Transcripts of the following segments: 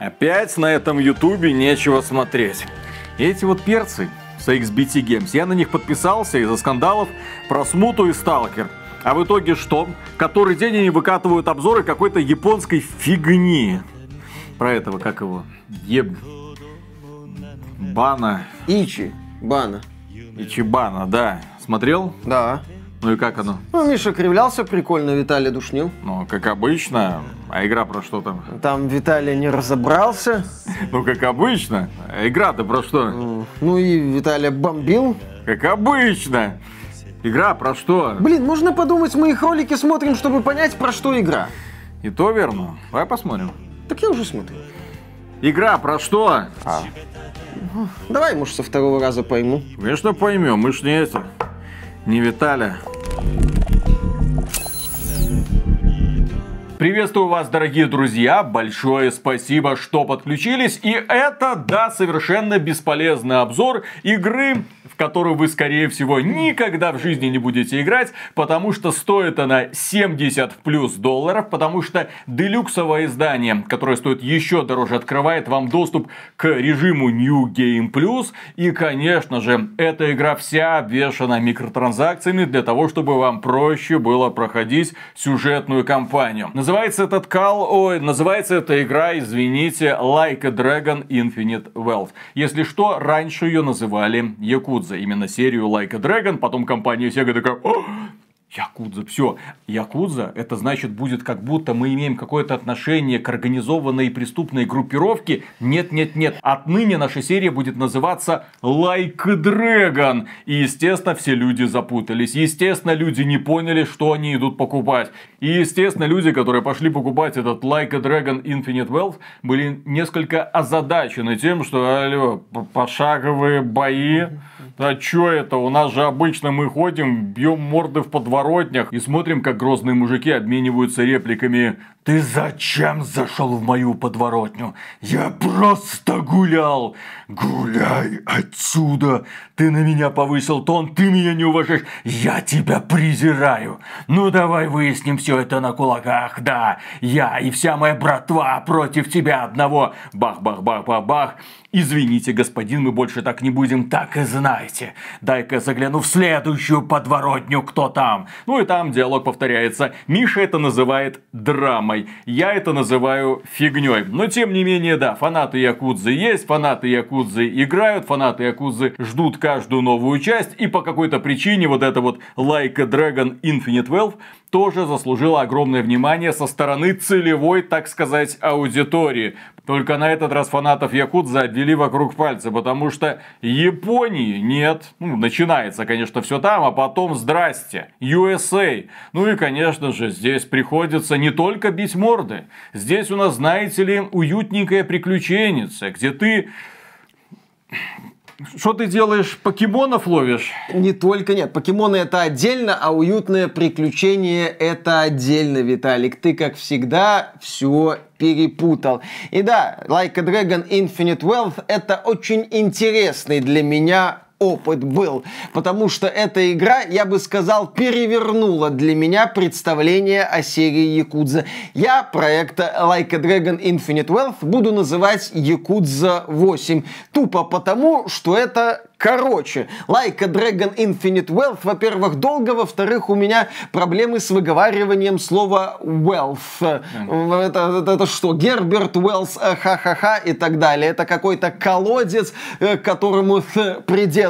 Опять на этом ютубе нечего смотреть. Эти вот перцы с XBT Games, я на них подписался из-за скандалов про смуту и сталкер. А в итоге что? Который день они выкатывают обзоры какой-то японской фигни. Про этого, как его? Еб... Бана. Ичи. Бана. Ичибана, да. Смотрел? Да. Ну и как оно? Ну, Миша кривлялся прикольно, Виталий душнил. Ну, как обычно. А игра про что там? Там Виталий не разобрался. Ну, как обычно. А игра-то про что? Ну и Виталий бомбил. Как обычно. Игра про что? Блин, можно подумать, мы их ролики смотрим, чтобы понять, про что игра. И то верно. Давай посмотрим. Так я уже смотрю. Игра про что? А. Давай, может, со второго раза пойму. Конечно, поймем. Мы ж не это. Не Виталя. Приветствую вас, дорогие друзья. Большое спасибо, что подключились. И это, да, совершенно бесполезный обзор игры которую вы, скорее всего, никогда в жизни не будете играть, потому что стоит она 70 плюс долларов, потому что делюксовое издание, которое стоит еще дороже, открывает вам доступ к режиму New Game Plus. И, конечно же, эта игра вся обвешана микротранзакциями для того, чтобы вам проще было проходить сюжетную кампанию. Называется этот кал, ой, называется эта игра, извините, Like a Dragon Infinite Wealth. Если что, раньше ее называли Якудза. Yakuza, именно серию Like a Dragon, потом компания Sega такая, Якудза, все. Якудза, это значит будет как будто мы имеем какое-то отношение к организованной преступной группировке. Нет, нет, нет. Отныне наша серия будет называться Like Dragon. И, естественно, все люди запутались. Естественно, люди не поняли, что они идут покупать. И, естественно, люди, которые пошли покупать этот Like a Dragon Infinite Wealth, были несколько озадачены тем, что, алло, пошаговые бои. А чё это? У нас же обычно мы ходим, бьем морды в подворотнях и смотрим, как грозные мужики обмениваются репликами ты зачем зашел в мою подворотню? Я просто гулял. Гуляй отсюда. Ты на меня повысил тон, ты меня не уважаешь. Я тебя презираю. Ну давай выясним все это на кулаках. Да, я и вся моя братва против тебя одного. Бах-бах-бах-бах-бах. Извините, господин, мы больше так не будем, так и знаете. Дай-ка загляну в следующую подворотню, кто там. Ну и там диалог повторяется. Миша это называет драмой. Я это называю фигней. Но тем не менее, да, фанаты Якудзы есть, фанаты Якудзы играют, фанаты Якудзы ждут каждую новую часть. И по какой-то причине вот это вот Like a Dragon Infinite Wealth тоже заслужила огромное внимание со стороны целевой, так сказать, аудитории. Только на этот раз фанатов Якудза обвели вокруг пальца, потому что Японии нет. Ну, начинается, конечно, все там, а потом здрасте. USA. Ну и, конечно же, здесь приходится не только бить морды. Здесь у нас, знаете ли, уютненькая приключенница, где ты что ты делаешь? Покемонов ловишь? Не только нет. Покемоны это отдельно, а уютное приключение это отдельно, Виталик. Ты, как всегда, все перепутал. И да, Like a Dragon Infinite Wealth это очень интересный для меня опыт был, потому что эта игра, я бы сказал, перевернула для меня представление о серии Якудза. Я проект Like a Dragon Infinite Wealth буду называть Якудза 8, тупо потому, что это Короче, Like a Dragon Infinite Wealth, во-первых, долго, во-вторых, у меня проблемы с выговариванием слова wealth. Mm. Это, это, это что, Герберт Уэллс, э, ха-ха-ха и так далее. Это какой-то колодец, э, которому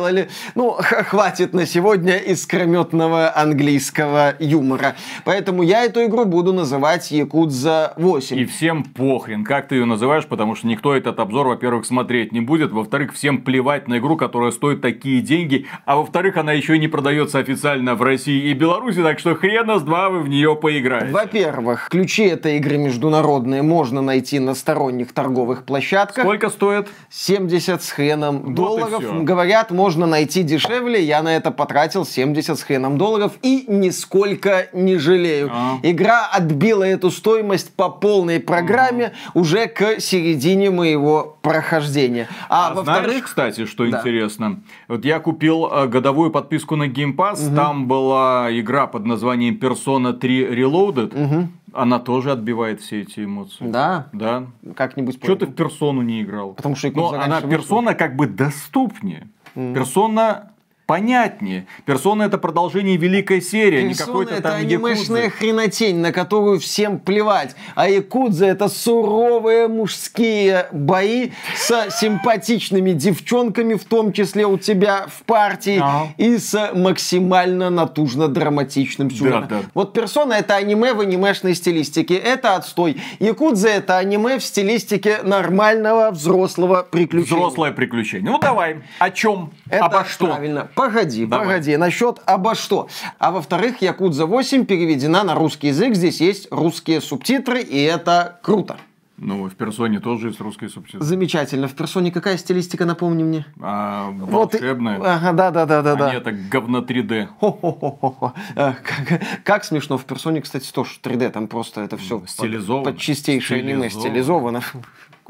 приделали. Ну, хватит на сегодня искрометного английского юмора. Поэтому я эту игру буду называть Якудза 8. И всем похрен, как ты ее называешь, потому что никто этот обзор, во-первых, смотреть не будет, во-вторых, всем плевать на игру, которая стоит такие деньги, а во-вторых, она еще и не продается официально в России и Беларуси, так что хрена с два вы в нее поиграете. Во-первых, ключи этой игры международные можно найти на сторонних торговых площадках. Сколько стоит? 70 с хреном вот долларов. Говорят, можно найти дешевле. Я на это потратил 70 с хреном долларов и нисколько не жалею. А. Игра отбила эту стоимость по полной программе а. уже к середине моего прохождения. А, а во-вторых, знаешь, кстати, что да. интересно? Вот я купил э, годовую подписку на Game Pass. Угу. Там была игра под названием Persona 3 Reloaded. Угу. Она тоже отбивает все эти эмоции. Да, Да. как-нибудь Что ты в персону не играл? Потому что Но она персона как бы доступнее. Персона понятнее. Персона это продолжение великой серии, а не Персона какой-то это там анимешная якудзы. хренотень, на которую всем плевать. А Якудза это суровые мужские бои с симпатичными девчонками, в том числе у тебя в партии, Ага. и с максимально натужно-драматичным сюжетом. Да, да. Вот Персона это аниме в анимешной стилистике. Это отстой. Якудза это аниме в стилистике нормального взрослого приключения. Взрослое приключение. Ну давай, о чем? Это Обо что? Правильно. Погоди, Давай. погоди. Насчет обо что. А во-вторых, Якудза 8 переведена на русский язык. Здесь есть русские субтитры, и это круто. Ну, в персоне тоже есть русский субтитр. Замечательно. В персоне какая стилистика, напомни мне? А, Вот волшебная. Ага, да, да, да, да, а да. это говно 3D. Хо-хо-хо-хо. Э, Как, как смешно. В персоне, кстати, тоже 3D. Там просто это все стилизовано. под, чистейшее аниме Стилизовано.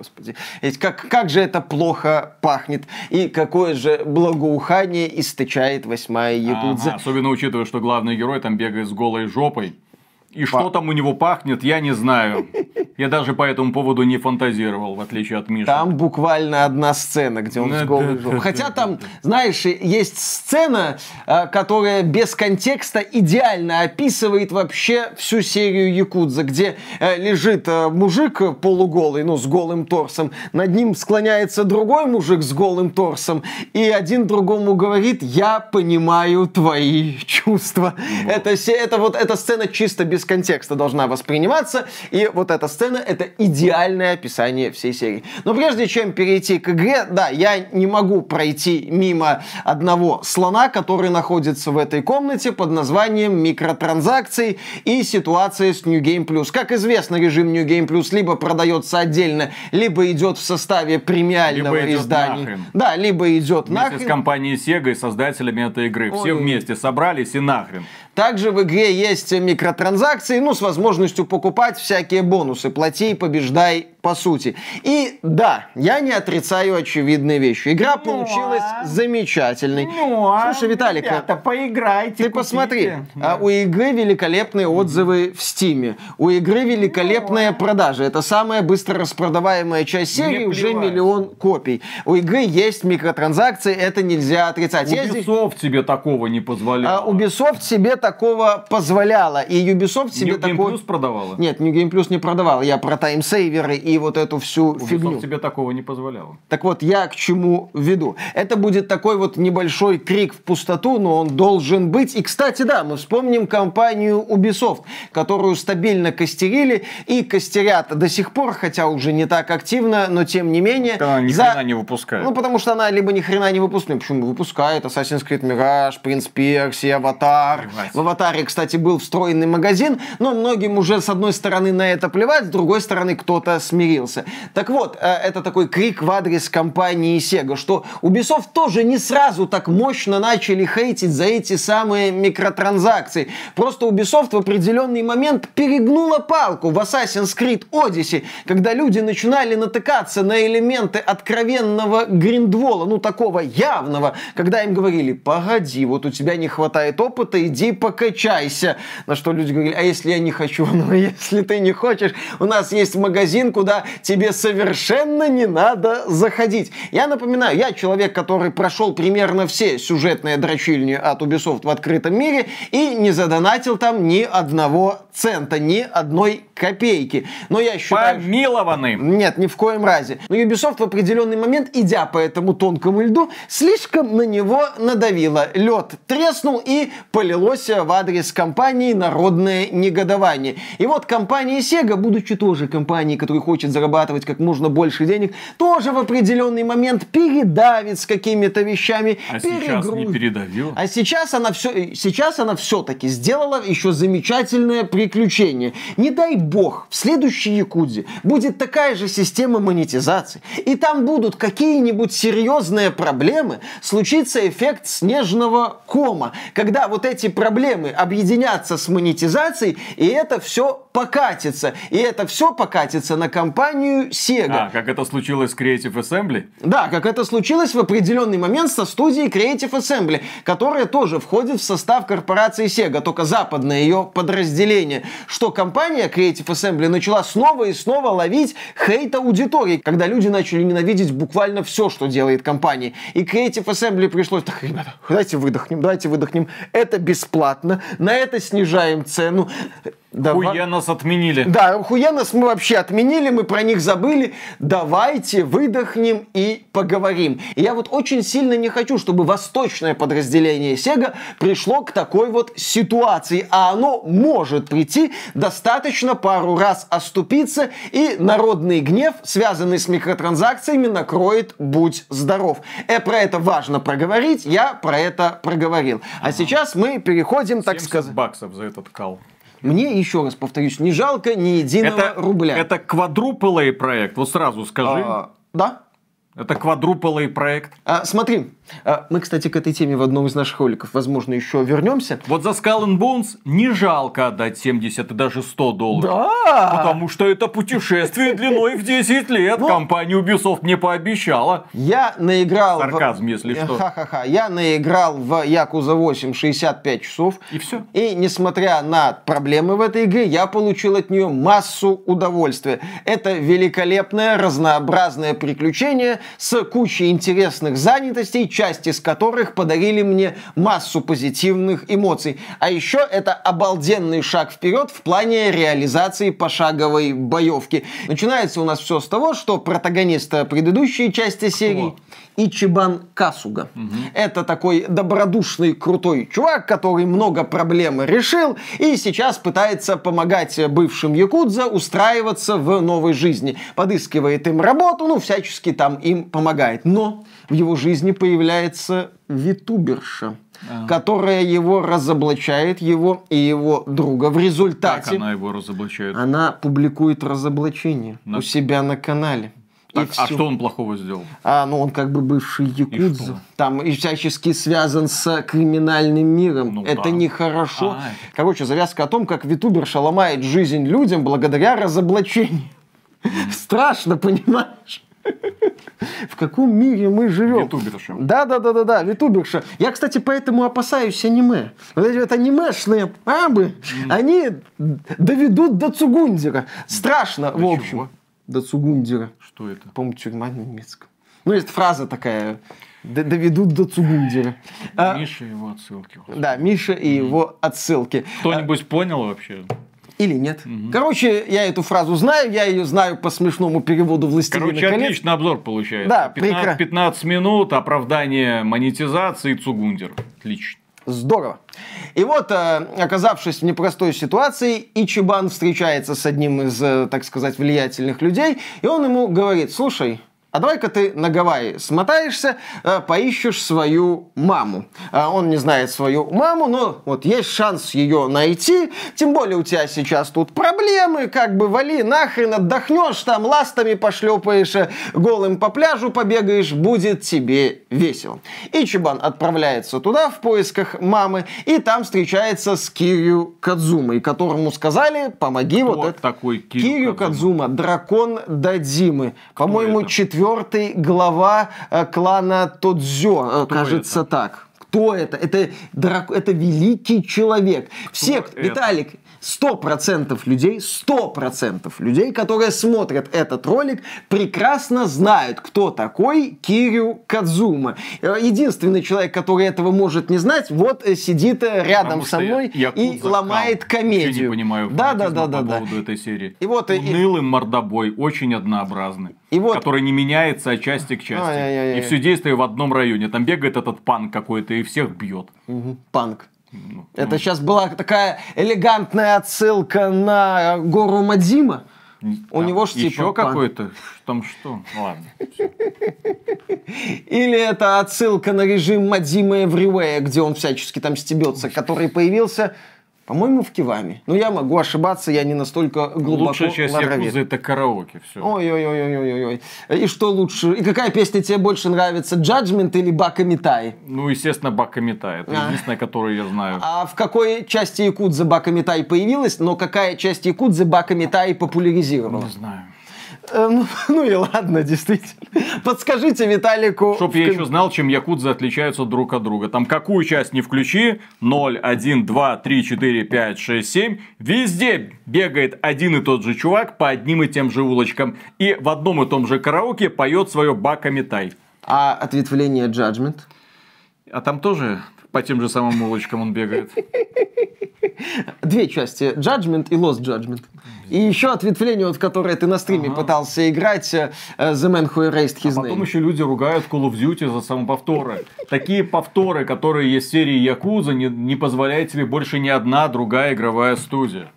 Господи. Ведь как, как же это плохо пахнет. И какое же благоухание источает восьмая Якудза. Ага, особенно учитывая, что главный герой там бегает с голой жопой. И что там у него пахнет, я не знаю. Я даже по этому поводу не фантазировал, в отличие от Миши. Там буквально одна сцена, где он с да, Хотя там, знаешь, есть сцена, а, которая без контекста идеально описывает вообще всю серию Якудза, где э, лежит э, мужик полуголый, ну, с голым торсом, над ним склоняется другой мужик с голым торсом, и один другому говорит, я понимаю твои чувства. Это, се- это вот эта сцена чисто без контекста должна восприниматься, и вот эта сцена это идеальное описание всей серии. Но прежде чем перейти к игре, да, я не могу пройти мимо одного слона, который находится в этой комнате под названием микротранзакций и ситуация с New Game Plus. Как известно, режим New Game Plus либо продается отдельно, либо идет в составе премиального Либо идет издания. нахрен. Да, либо идет Вместе нахрен. с компанией Sega и создателями этой игры. Все Ой. вместе собрались и нахрен. Также в игре есть микротранзакции, ну, с возможностью покупать всякие бонусы. Плати побеждай, по сути. И да, я не отрицаю очевидные вещи. Игра получилась замечательной. Слушай, Виталик, поиграйте. ты посмотри, а у игры великолепные отзывы в Стиме. У игры великолепная продажа. Это самая быстро распродаваемая часть серии, уже миллион копий. У игры есть микротранзакции, это нельзя отрицать. Я здесь- Ubisoft тебе такого не а позволял. Ubisoft себе такого позволяла. И Ubisoft себе New Game такое... Plus продавала? Нет, New Game Plus не продавал. Я про таймсейверы и вот эту всю Ubisoft фигню. тебе такого не позволяла. Так вот, я к чему веду. Это будет такой вот небольшой крик в пустоту, но он должен быть. И, кстати, да, мы вспомним компанию Ubisoft, которую стабильно костерили и костерят до сих пор, хотя уже не так активно, но тем не менее. Она ни за- хрена не выпускает. Ну, потому что она либо ни хрена не выпускает. Почему выпускает? Assassin's Creed Mirage, Prince Persia, Аватар. Плевать. В Аватаре, кстати, был встроенный магазин, но многим уже с одной стороны на это плевать, с другой стороны кто-то смирился. Так вот, э, это такой крик в адрес компании Sega, что Ubisoft тоже не сразу так мощно начали хейтить за эти самые микротранзакции. Просто Ubisoft в определенный момент перегнула палку в Assassin's Creed Odyssey, когда люди начинали натыкаться на элементы откровенного гриндвола, ну такого явного, когда им говорили, погоди, вот у тебя не хватает опыта, иди покачайся. На что люди говорили, а если я не хочу? Ну, если ты не хочешь, у нас есть магазин, куда тебе совершенно не надо заходить. Я напоминаю, я человек, который прошел примерно все сюжетные дрочильни от Ubisoft в открытом мире и не задонатил там ни одного цента, ни одной копейки. Но я считаю... Помилованы. Нет, ни в коем разе. Но Ubisoft в определенный момент, идя по этому тонкому льду, слишком на него надавило. Лед треснул и полилось в адрес компании народное негодование. И вот компания Sega, будучи тоже компанией, которая хочет зарабатывать как можно больше денег, тоже в определенный момент передавит с какими-то вещами. А сейчас не перегруз- передавил. а сейчас она все, сейчас она все-таки сделала еще замечательное приключение. Не дай бог, в следующей Якудзе будет такая же система монетизации, и там будут какие-нибудь серьезные проблемы, случится эффект снежного кома, когда вот эти проблемы объединятся с монетизацией, и это все покатится. И это все покатится на компанию Sega. А, как это случилось с Creative Assembly? Да, как это случилось в определенный момент со студией Creative Assembly, которая тоже входит в состав корпорации Sega, только западное ее подразделение. Что компания Creative Assembly начала снова и снова ловить хейт аудитории, когда люди начали ненавидеть буквально все, что делает компания. И Creative Assembly пришлось, так, ребята, давайте выдохнем, давайте выдохнем. Это бесплатно, на это снижаем цену. Давай... Хуенос отменили. Да, Хуенос мы вообще отменили, мы про них забыли. Давайте выдохнем и поговорим. И я вот очень сильно не хочу, чтобы восточное подразделение Sega пришло к такой вот ситуации. А оно может прийти, достаточно пару раз оступиться, и народный гнев, связанный с микротранзакциями, накроет «Будь здоров». Э, про это важно проговорить, я про это проговорил. А сейчас мы переходим, так сказать... баксов за этот кал. Мне, еще раз повторюсь, не жалко ни единого это, рубля. Это квадрупл проект, вот сразу скажи. А, да. Это квадруполый проект. А, смотри, мы, кстати, к этой теме в одном из наших роликов, возможно, еще вернемся. Вот за Skull and Bones не жалко отдать 70 и даже 100 долларов. Да! Потому что это путешествие длиной в 10 лет. Ну, Компания Ubisoft мне пообещала. Я наиграл... Сарказм, в... если что. Ха-ха-ха. Я наиграл в Якуза 8 65 часов. И все. И, несмотря на проблемы в этой игре, я получил от нее массу удовольствия. Это великолепное, разнообразное приключение с кучей интересных занятостей, часть из которых подарили мне массу позитивных эмоций. А еще это обалденный шаг вперед в плане реализации пошаговой боевки. Начинается у нас все с того, что протагониста предыдущей части серии Ичибан Касуга. Угу. Это такой добродушный, крутой чувак, который много проблем решил и сейчас пытается помогать бывшим якудза устраиваться в новой жизни. Подыскивает им работу, ну, всячески там им помогает. Но в его жизни появляется витуберша. А. которая его разоблачает, его и его друга. В результате... Как она его разоблачает? Она публикует разоблачение на... у себя на канале. Так, а что он плохого сделал? А, ну он как бы бывший якудза. И там и всячески связан с криминальным миром. Ну, это да. нехорошо. А, Короче, завязка о том, как витуберша ломает жизнь людям благодаря разоблачению. Страшно, понимаешь? В каком мире мы живем? Витуберша. Да, да, да, да, да, витуберша. Я, кстати, поэтому опасаюсь аниме. Вот эти вот анимешные абы, они доведут до Цугундера. Страшно, в общем. Цугундера. Что это? По-моему, тюрьма на немецком. Ну, есть фраза такая. Доведут до Цугундера. А, Миша и его отсылки. Да, Миша и его отсылки. Кто-нибудь понял вообще? Или нет. Угу. Короче, я эту фразу знаю, я ее знаю по смешному переводу «Властелина Короче, колец». отличный обзор получается. Да, 15, прекра... 15 минут, оправдание монетизации Цугундер. Отлично. Здорово. И вот, э, оказавшись в непростой ситуации, Ичибан встречается с одним из, э, так сказать, влиятельных людей, и он ему говорит, слушай, а давай-ка ты на Гавайи смотаешься, э, поищешь свою маму. Э, он не знает свою маму, но вот есть шанс ее найти. Тем более у тебя сейчас тут проблемы, как бы вали нахрен, отдохнешь там, ластами пошлепаешь, э, голым по пляжу побегаешь, будет тебе весело. И Чебан отправляется туда в поисках мамы, и там встречается с Кирью Кадзумой, которому сказали, помоги Кто вот это. такой Кирью, Кирью Кадзума, дракон Дадзимы. По-моему, четвертый четвертый глава э, клана Тодзё, э, Кто кажется это? так. Кто это? Это, драк... это великий человек. Кто Все, это? Виталик, сто процентов людей, сто процентов людей, которые смотрят этот ролик, прекрасно знают, кто такой Кирю Кадзума. Э, единственный человек, который этого может не знать, вот сидит рядом Потому со мной и ломает комедию. Я не понимаю да, да, да, да, по да. поводу этой серии. И вот, Унылый мордобой, очень однообразный и вот... который не меняется от части к части. Ай-яй-яй. И все действие в одном районе. Там бегает этот панк какой-то и всех бьет. Угу. Панк. Ну, Это ну... сейчас была такая элегантная отсылка на гору Мадзима. У него же типа Еще какой-то? Там что? Ладно. Или это отсылка на режим Мадзима Эвривея, где он всячески там стебется, который появился По-моему, в Кивами. Но я могу ошибаться, я не настолько глубоко Лучшая часть лоровед. Якузы это караоке. Все. Ой-ой-ой-ой-ой-ой. И что лучше? И какая песня тебе больше нравится? Judgment или Бака Митай? Ну, естественно, Бакамита. Это А. единственная, которую я знаю. А в какой части Якудзы Бака Митай появилась, но какая часть Якудзы Бака Митай популяризировала? Не знаю. Э, ну, ну и ладно, действительно. Подскажите Виталику. Чтоб в я еще знал, чем якудзы отличаются друг от друга. Там какую часть не включи, 0, 1, 2, 3, 4, 5, 6, 7, везде бегает один и тот же чувак по одним и тем же улочкам. И в одном и том же караоке поет свое Бака Митай. А ответвление Judgment? А там тоже по тем же самым улочкам он бегает. Две части. Judgment и Lost Judgment. И еще ответвление, вот, в которое ты на стриме пытался играть, э, The Man Who Erased His А потом Name. еще люди ругают Call of Duty за самоповторы. Такие повторы, которые есть в серии Якуза, не, не позволяет себе больше ни одна другая игровая студия.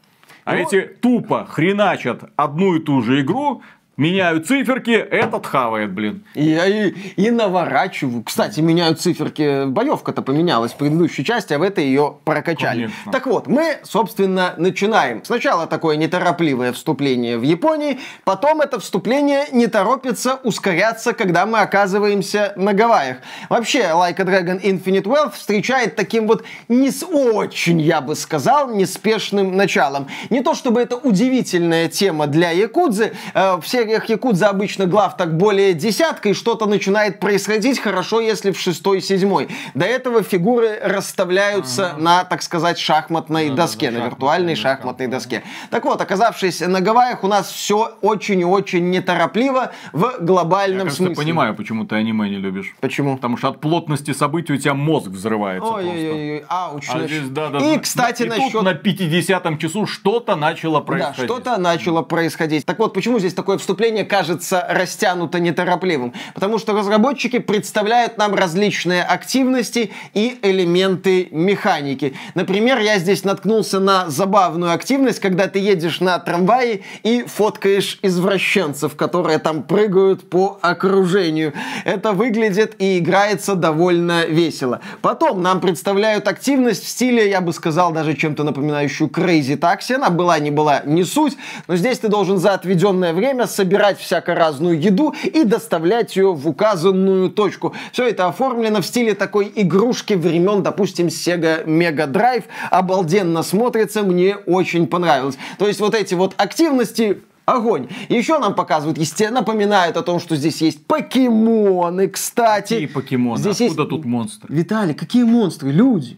А Ну, эти тупо хреначат одну и ту же игру, меняют циферки, этот хавает, блин. И, и, и наворачиваю. Кстати, меняют циферки. Боевка-то поменялась в предыдущей части, а в этой ее прокачали. Конечно. Так вот, мы, собственно, начинаем. Сначала такое неторопливое вступление в Японии, потом это вступление не торопится ускоряться, когда мы оказываемся на Гавайях. Вообще, Like a Dragon Infinite Wealth встречает таким вот не с очень, я бы сказал, неспешным началом. Не то чтобы это удивительная тема для Якудзы. Э, В сериях Якудза обычно глав так более десятка, и что-то начинает происходить хорошо, если в шестой, седьмой. До этого фигуры расставляются на, так сказать, шахматной Да-да-да, доске, на шахматной виртуальной доске. шахматной доске. Так вот, оказавшись на Гавайях, у нас все очень и очень неторопливо в Я, глобальном кажется, смысле. понимаю, почему ты аниме не любишь. Почему? Потому что от плотности событий у тебя мозг взрывается. Ой-ой-ой, ауч. А нач- здесь, да, да, И, да. кстати, И тут насчет... на 50-м часу что-то начало Да, происходить. что-то начало происходить. Так вот, почему здесь такое вступление кажется растянуто неторопливым? Потому что разработчики представляют нам различные активности и элементы механики. Например, я здесь наткнулся на забавную активность, когда ты едешь на трамвае и фоткаешь извращенцев, которые там прыгают по окружению. Это выглядит и играется довольно весело. Потом нам представляют активность в стиле, я бы сказал, даже чем-то напоминающую Crazy Taxi. Она была, не была, не суть. Но здесь ты должен за отведенное время собирать всяко разную еду и доставлять ее в указанную точку. Все это оформлено в стиле такой игрушки времен, допустим, Sega Mega Drive. Обалденно смотрится, мне очень понравилось. То есть вот эти вот активности Огонь. Еще нам показывают, естественно, напоминают о том, что здесь есть покемоны, кстати. Какие покемоны? Здесь Откуда есть- тут монстры? Виталий, какие монстры? Люди.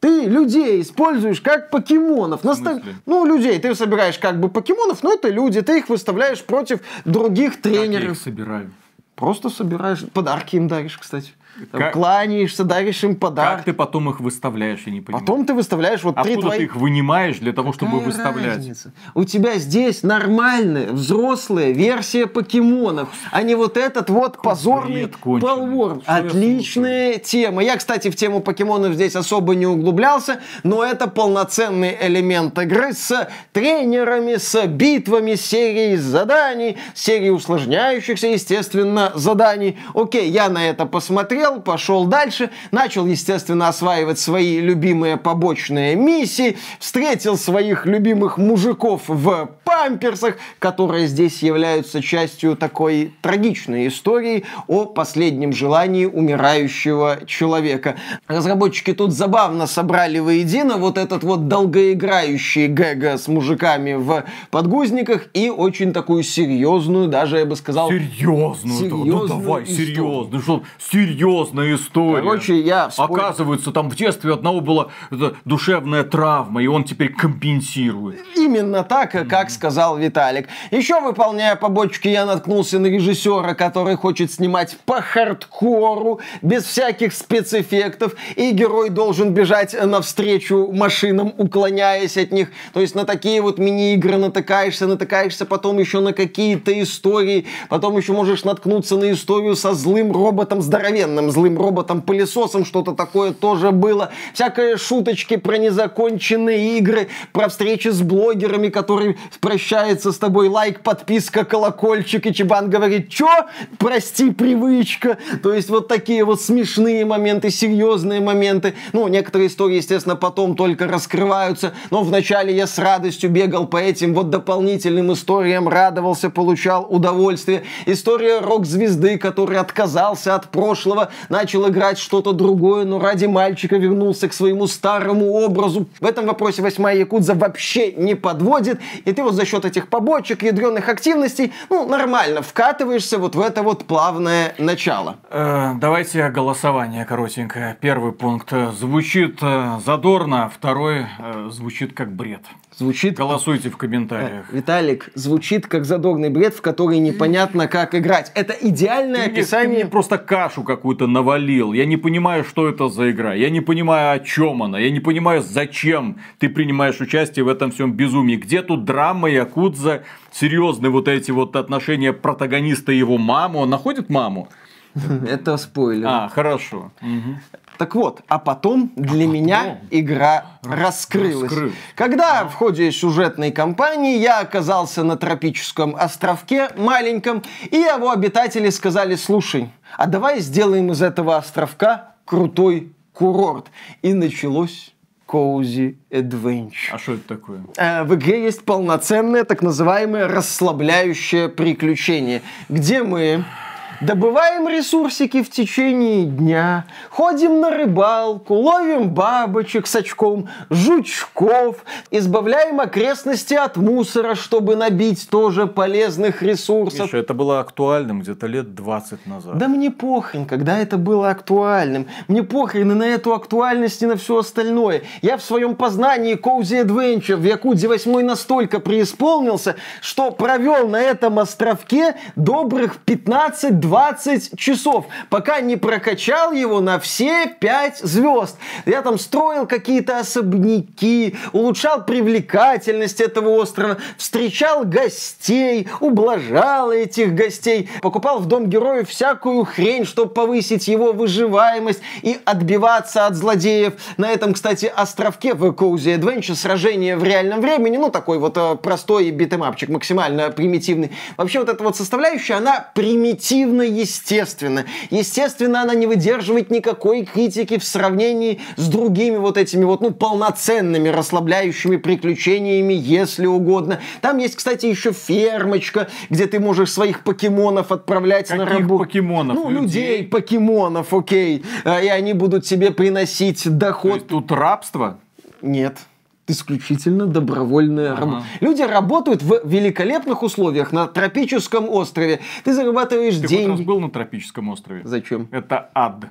Ты людей используешь как покемонов. Наста-? Ну, людей. Ты собираешь как бы покемонов, но это люди. Ты их выставляешь против других Как я тренеров. их собираю? Просто собираешь. Подарки им даришь, кстати. Там Как- кланяешься, даришь им Как подарки. ты потом их выставляешь, я не понимаю. Потом ты выставляешь вот три Откуда твои... ты их вынимаешь для того, чтобы Какая выставлять? разница? У тебя здесь нормальная, взрослая версия покемонов, а не вот этот вот позорный бред конченый. полворм. Что я Отличная тема. Я, кстати, в тему покемонов здесь особо не углублялся, но это полноценный элемент игры с тренерами, с битвами, с серией заданий, серией усложняющихся, естественно, заданий. Окей, я на это посмотрел, пошел дальше, начал, естественно, осваивать свои любимые побочные миссии, встретил своих любимых мужиков в памперсах, которые здесь являются частью такой трагичной истории о последнем желании умирающего человека. Разработчики тут забавно собрали воедино вот этот вот долгоиграющий гэга с мужиками в подгузниках и очень такую серьезную, даже я бы сказал, Серьезную, ну Серьезную давай, историю. серьезно, что серьезная история. Короче, я вспомнил- Оказывается, там в детстве одного была эта душевная травма, и он теперь компенсирует. Именно так, как сказал Виталик. Еще выполняя побочки, я наткнулся на режиссера, который хочет снимать по хардкору, без всяких спецэффектов, и герой должен бежать навстречу машинам, уклоняясь от них. То есть на такие вот мини-игры натыкаешься, натыкаешься потом еще на какие-то истории, потом еще можешь наткнуться на историю со злым роботом здоровенным, Рейганом, злым роботом-пылесосом, что-то такое тоже было. Всякие шуточки про незаконченные игры, про встречи с блогерами, которые прощаются с тобой, лайк, подписка, колокольчик, и Чебан говорит, чё? Прости, привычка. То есть вот такие вот смешные моменты, серьезные моменты. Ну, некоторые истории, естественно, потом только раскрываются, но вначале я с радостью бегал по этим вот дополнительным историям, радовался, получал удовольствие. История рок-звезды, который отказался от прошлого, начал играть что-то другое, но ради мальчика вернулся к своему старому образу. В этом вопросе восьмая Якудза вообще не подводит, и ты вот за счет этих побочек, ядреных активностей, ну, нормально вкатываешься вот в это вот плавное начало. Э, давайте голосование коротенькое. Первый пункт звучит э, задорно, второй э, звучит как бред. Звучит... Голосуйте в комментариях. Виталик, звучит как задорный бред, в который непонятно как играть. Это идеальное Ты мне- описание... Ты мне просто кашу какую-то навалил. Я не понимаю, что это за игра. Я не понимаю, о чем она. Я не понимаю, зачем ты принимаешь участие в этом всем безумии. Где тут драма, якудза, серьезные вот эти вот отношения протагониста и его мамы. Он находит маму? Это спойлер. А, хорошо. Мгм. Так вот, а потом для меня игра раскрылась. раскрылась. Когда в ходе сюжетной кампании я оказался на тропическом островке маленьком, и его обитатели сказали, слушай, а давай сделаем из этого островка крутой курорт. И началось Cozy Adventure. А что это такое? Э, В игре есть полноценное так называемое расслабляющее приключение, где мы добываем ресурсики в течение дня, ходим на рыбалку, ловим бабочек с очком, жучков, избавляем окрестности от мусора, чтобы набить тоже полезных ресурсов. Миша, это было актуальным где-то лет 20 назад. Да мне похрен, когда это было актуальным. Мне похрен и на эту актуальность, и на все остальное. Я в своем познании Cozy Adventure в Якудзе 8 настолько преисполнился, что провел на этом островке добрых 15-20 часов, пока не прокачал его на все 5 звезд. Я там строил какие-то особняки, улучшал привлекательность этого острова, встречал гостей, ублажал этих гостей, покупал в Дом Героев всякую хрень, чтобы повысить его выживаемость и отбиваться от злодеев. На этом, кстати, островке в Cozy Adventure сражение в реальном времени, ну, такой вот э, простой битэмапчик, максимально примитивный. Вообще вот эта вот составляющая, она примитивно естественна. Естественно, она не выдерживает никакой критики в сравнении с другими вот этими вот, ну, полноценными расслабляющими приключениями, если угодно. Там есть, кстати, еще фермочка, где ты можешь своих покемонов отправлять на Каких работу. покемонов? Ну, Людей? людей, покемонов, окей. Э, И они будут тебе приносить То доход. есть тут рабство? Нет. Исключительно добровольная работа. Люди работают в великолепных условиях на тропическом острове. Ты зарабатываешь Ты хоть раз деньги. был на тропическом острове? Зачем? Это ад.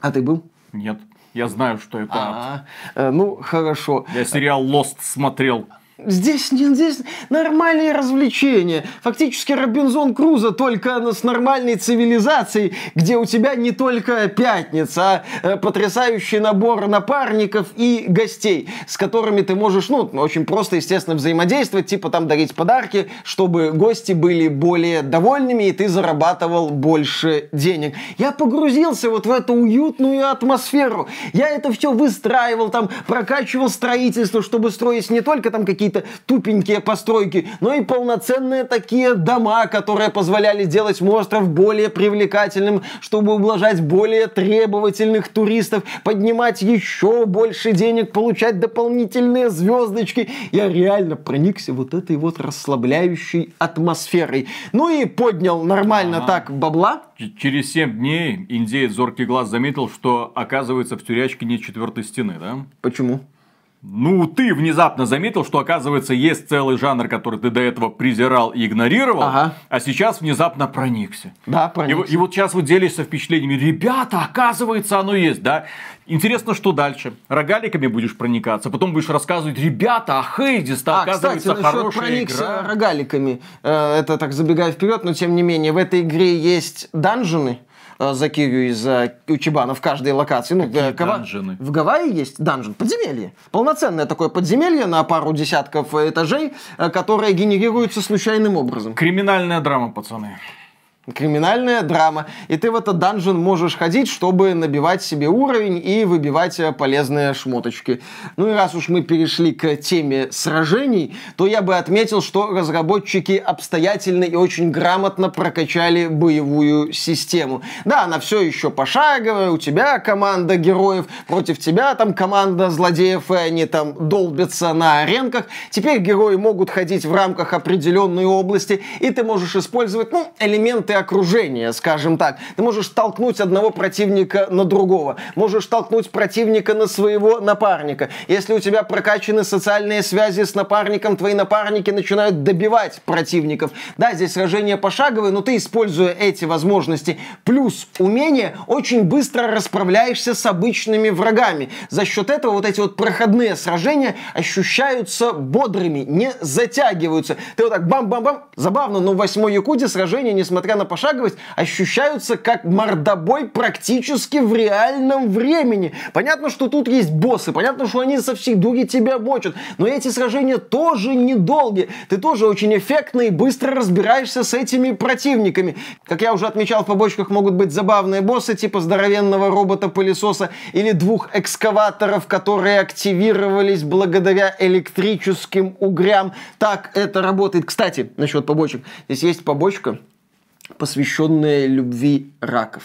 А ты был? Нет. Я знаю, что это ад. А, э, ну, хорошо. Я сериал Lost смотрел. Здесь здесь нормальные развлечения. Фактически Робинзон Крузо только с нормальной цивилизацией, где у тебя не только пятница, а э, потрясающий набор напарников и гостей, с которыми ты можешь, ну, очень просто, естественно, взаимодействовать, типа там дарить подарки, чтобы гости были более довольными, и ты зарабатывал больше денег. Я погрузился вот в эту уютную атмосферу. Я это все выстраивал, там, прокачивал строительство, чтобы строить не только там какие-то тупенькие постройки, но и полноценные такие дома, которые позволяли делать остров более привлекательным, чтобы ублажать более требовательных туристов, поднимать еще больше денег, получать дополнительные звездочки. Я реально проникся вот этой вот расслабляющей атмосферой. Ну и поднял нормально Ага. так бабла. Через 7 дней индеец Зоркий Глаз заметил, что оказывается в тюрячке нет четвертой стены, да? Почему? Ну, ты внезапно заметил, что, оказывается, есть целый жанр, который ты до этого презирал и игнорировал, Ага. а сейчас внезапно проникся. Да, И, проникся. вот- и вот сейчас вы делишься впечатлениями. Ребята, оказывается, оно есть, да? Интересно, что дальше? Рогаликами будешь проникаться, потом будешь рассказывать, ребята, а Хейдис-то, А, кстати, оказывается, насчет хорошая проникся игра. рогаликами. Э, Это так забегая вперед, но тем не менее, в этой игре есть данжены за Кирю из э, Учебана в каждой локации. Ну, Какие э, Гава- данжены? В Гавайи есть данжен, подземелье. Полноценное такое подземелье на пару десятков э, этажей, э, которое генерируется случайным образом. Криминальная драма, пацаны. Криминальная драма. И ты в этот данжен можешь ходить, чтобы набивать себе уровень и выбивать э, полезные шмоточки. Ну и раз уж мы перешли к теме сражений, то я бы отметил, что разработчики обстоятельно и очень грамотно прокачали боевую систему. Да, она все еще пошаговая, у тебя команда героев, против тебя там команда злодеев, и они там долбятся на аренках. Теперь герои могут ходить в рамках определенной области, и ты можешь использовать, ну, элементы элементы окружения, скажем так. Ты можешь толкнуть одного противника на другого, можешь толкнуть противника на своего напарника. Если у тебя прокачаны социальные связи с напарником, твои напарники начинают добивать противников. Да, здесь сражение пошаговое, но ты, используя эти возможности плюс умения, очень быстро расправляешься с обычными врагами. За счет этого вот эти вот проходные сражения ощущаются бодрыми, не затягиваются. Ты вот так бам-бам-бам, забавно, но в восьмой Якуде сражение, несмотря на на пошаговость ощущаются как мордобой практически в реальном времени. Понятно, что тут есть боссы, понятно, что они со всей дури тебя мочат, но эти сражения тоже недолгие. Ты тоже очень эффектно и быстро разбираешься с этими противниками. Как я уже отмечал, в побочках могут быть забавные боссы, типа здоровенного робота-пылесоса или двух экскаваторов, которые активировались благодаря электрическим угрям. Так это работает. Кстати, насчет побочек. Здесь есть побочка, посвященная любви раков.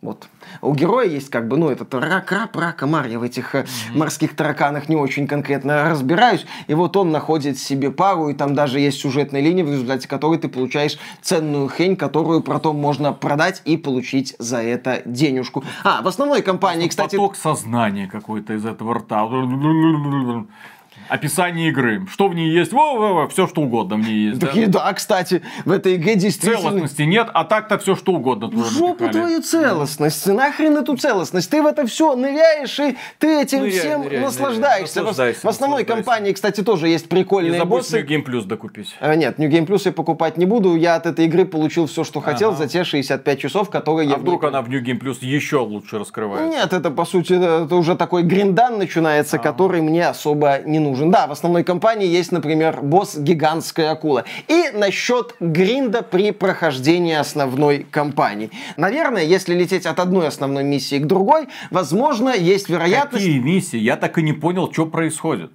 Вот. У героя есть как бы, ну, этот рак, раб, рак, комар. Я в этих mm-hmm. морских тараканах не очень конкретно разбираюсь. И вот он находит себе пару, и там даже есть сюжетная линия, в результате которой ты получаешь ценную хрень, которую потом можно продать и получить за это денежку. А, в основной компании, кстати... Поток сознания какой-то из этого рта описание игры. Что в ней есть? Во, во, во, все что угодно в ней есть. Такие, да? да, кстати, в этой игре действительно... Целостности нет, а так-то все что угодно. В жопу твою целостность. Нахрен эту целостность. Ты в это все ныряешь, и ты этим ныряй, всем ныряй, наслаждаешься. Ныряй, в основной компании, кстати, тоже есть прикольные Не забудь боссы. New Game Plus докупить. А, нет, New Game Plus я покупать не буду. Я от этой игры получил все, что хотел ага. за те 65 часов, которые а я... А вдруг она в New Game Plus еще лучше раскрывается? Нет, это, по сути, это уже такой гриндан начинается, а -а -а. который мне особо не нужен. Да, в основной компании есть, например, босс гигантская акула. И насчет гринда при прохождении основной кампании. Наверное, если лететь от одной основной миссии к другой, возможно, есть вероятность... Какие миссии? Я так и не понял, что происходит.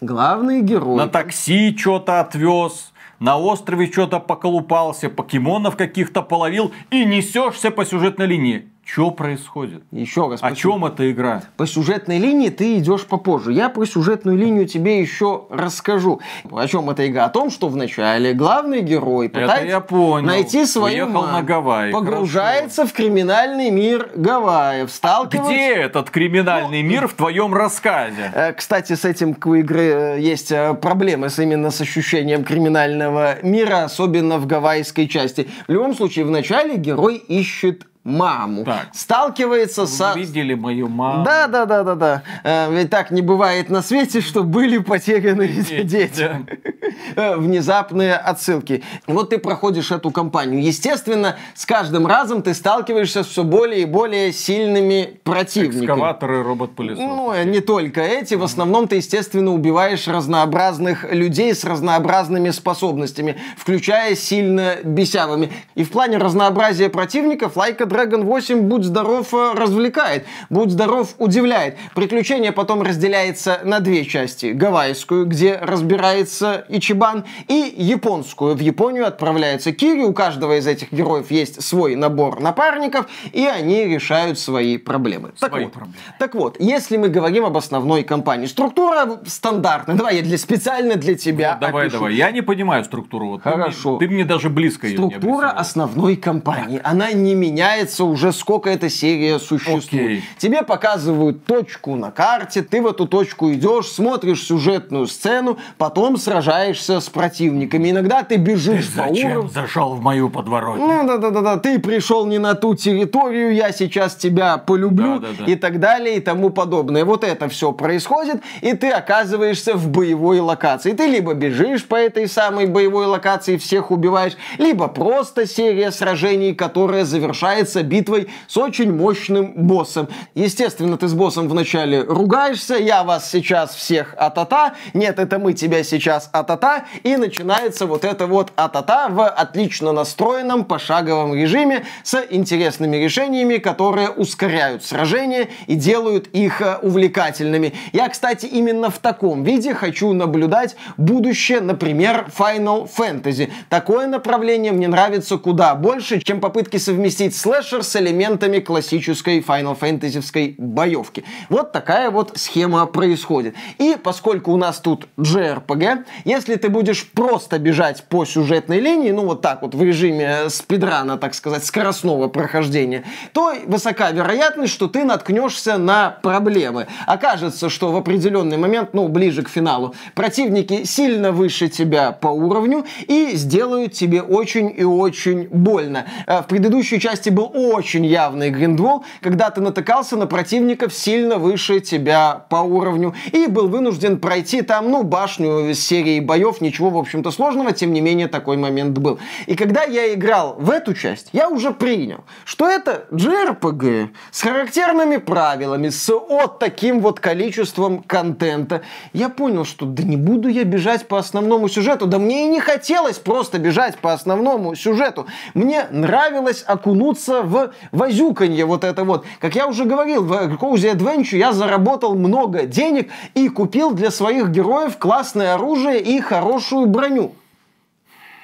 Главный герой. На такси что-то отвез, на острове что-то поколупался, покемонов каких-то половил и несешься по сюжетной линии. Что происходит? Еще раз. О чем эта игра? По сюжетной линии ты идешь попозже. Я про сюжетную линию тебе еще расскажу. О чем эта игра? О том, что вначале главный герой пытается я понял. найти свою Уехал на Гавайи. Погружается Хорошо. в криминальный мир Гавайев. Сталкивается... Где этот криминальный ну, мир в твоем рассказе? Э, кстати, с этим у игры э, есть э, проблемы с именно с ощущением криминального мира, особенно в гавайской части. В любом случае, вначале герой ищет маму. Так. Сталкивается Вы со... видели мою маму? Да, да, да, да, да. Э, ведь так не бывает на свете, что были потеряны дети. Э, внезапные отсылки. Вот ты проходишь эту кампанию. Естественно, с каждым разом ты сталкиваешься с все более и более сильными противниками. Экскаваторы, робот-пылесос. Ну, э, не только эти. В основном ты, естественно, убиваешь разнообразных людей с разнообразными способностями, включая сильно бесявыми. И в плане разнообразия противников лайка Dragon 8, будь здоров, э, развлекает, будь здоров, удивляет. Приключение потом разделяется на две части. Гавайскую, где разбирается Ичибан, и японскую. В Японию отправляется Кири, у каждого из этих героев есть свой набор напарников, и они решают свои проблемы. Свои так, вот, проблемы. так вот, если мы говорим об основной компании, структура стандартная. Давай я для, специально для тебя вот, Давай, опишу. давай. Я не понимаю структуру. Вот Хорошо. Ты, мне, ты мне даже близко Структура основной компании. Она не меняется меняется уже сколько эта серия существует. Okay. Тебе показывают точку на карте, ты в эту точку идешь, смотришь сюжетную сцену, потом сражаешься с противниками. Иногда ты бежишь ты по зачем зашел в мою подворотню? Ну да, да, да, да. Ты пришел не на ту территорию, я сейчас тебя полюблю да, да, да. и так далее и тому подобное. Вот это все происходит, и ты оказываешься в боевой локации. Ты либо бежишь по этой самой боевой локации, всех убиваешь, либо просто серия сражений, которая завершается начинается битвой с очень мощным боссом. Естественно, ты с боссом вначале ругаешься, я вас сейчас всех атата, нет, это мы тебя сейчас атата, и начинается вот это вот атата в отлично настроенном пошаговом режиме с интересными решениями, которые ускоряют сражения и делают их э, увлекательными. Я, кстати, именно в таком виде хочу наблюдать будущее, например, Final Fantasy. Такое направление мне нравится куда больше, чем попытки совместить слэшер с элементами классической Final Fantasy боевки. Вот такая вот схема происходит. И поскольку у нас тут JRPG, если ты будешь просто бежать по сюжетной линии, ну вот так вот в режиме спидрана, так сказать, скоростного прохождения, то высока вероятность, что ты наткнешься на проблемы. Окажется, что в определенный момент, ну, ближе к финалу, противники сильно выше тебя по уровню и сделают тебе очень и очень больно. Э, в предыдущей части был очень явный гриндвол, когда ты натыкался на противников сильно выше тебя по уровню и был вынужден пройти там, ну, башню серии боев, ничего, в общем-то, сложного, тем не менее, такой момент был. И когда я играл в эту часть, я уже принял, что это JRPG с характерными правилами, с вот таким вот количеством контента. Я понял, что да не буду я бежать по основному сюжету, да мне и не хотелось просто бежать по основному сюжету. Мне нравилось окунуться в возюканье вот это вот. Как я уже говорил, в Cozy Adventure я заработал много денег и купил для своих героев классное оружие и хорошую броню.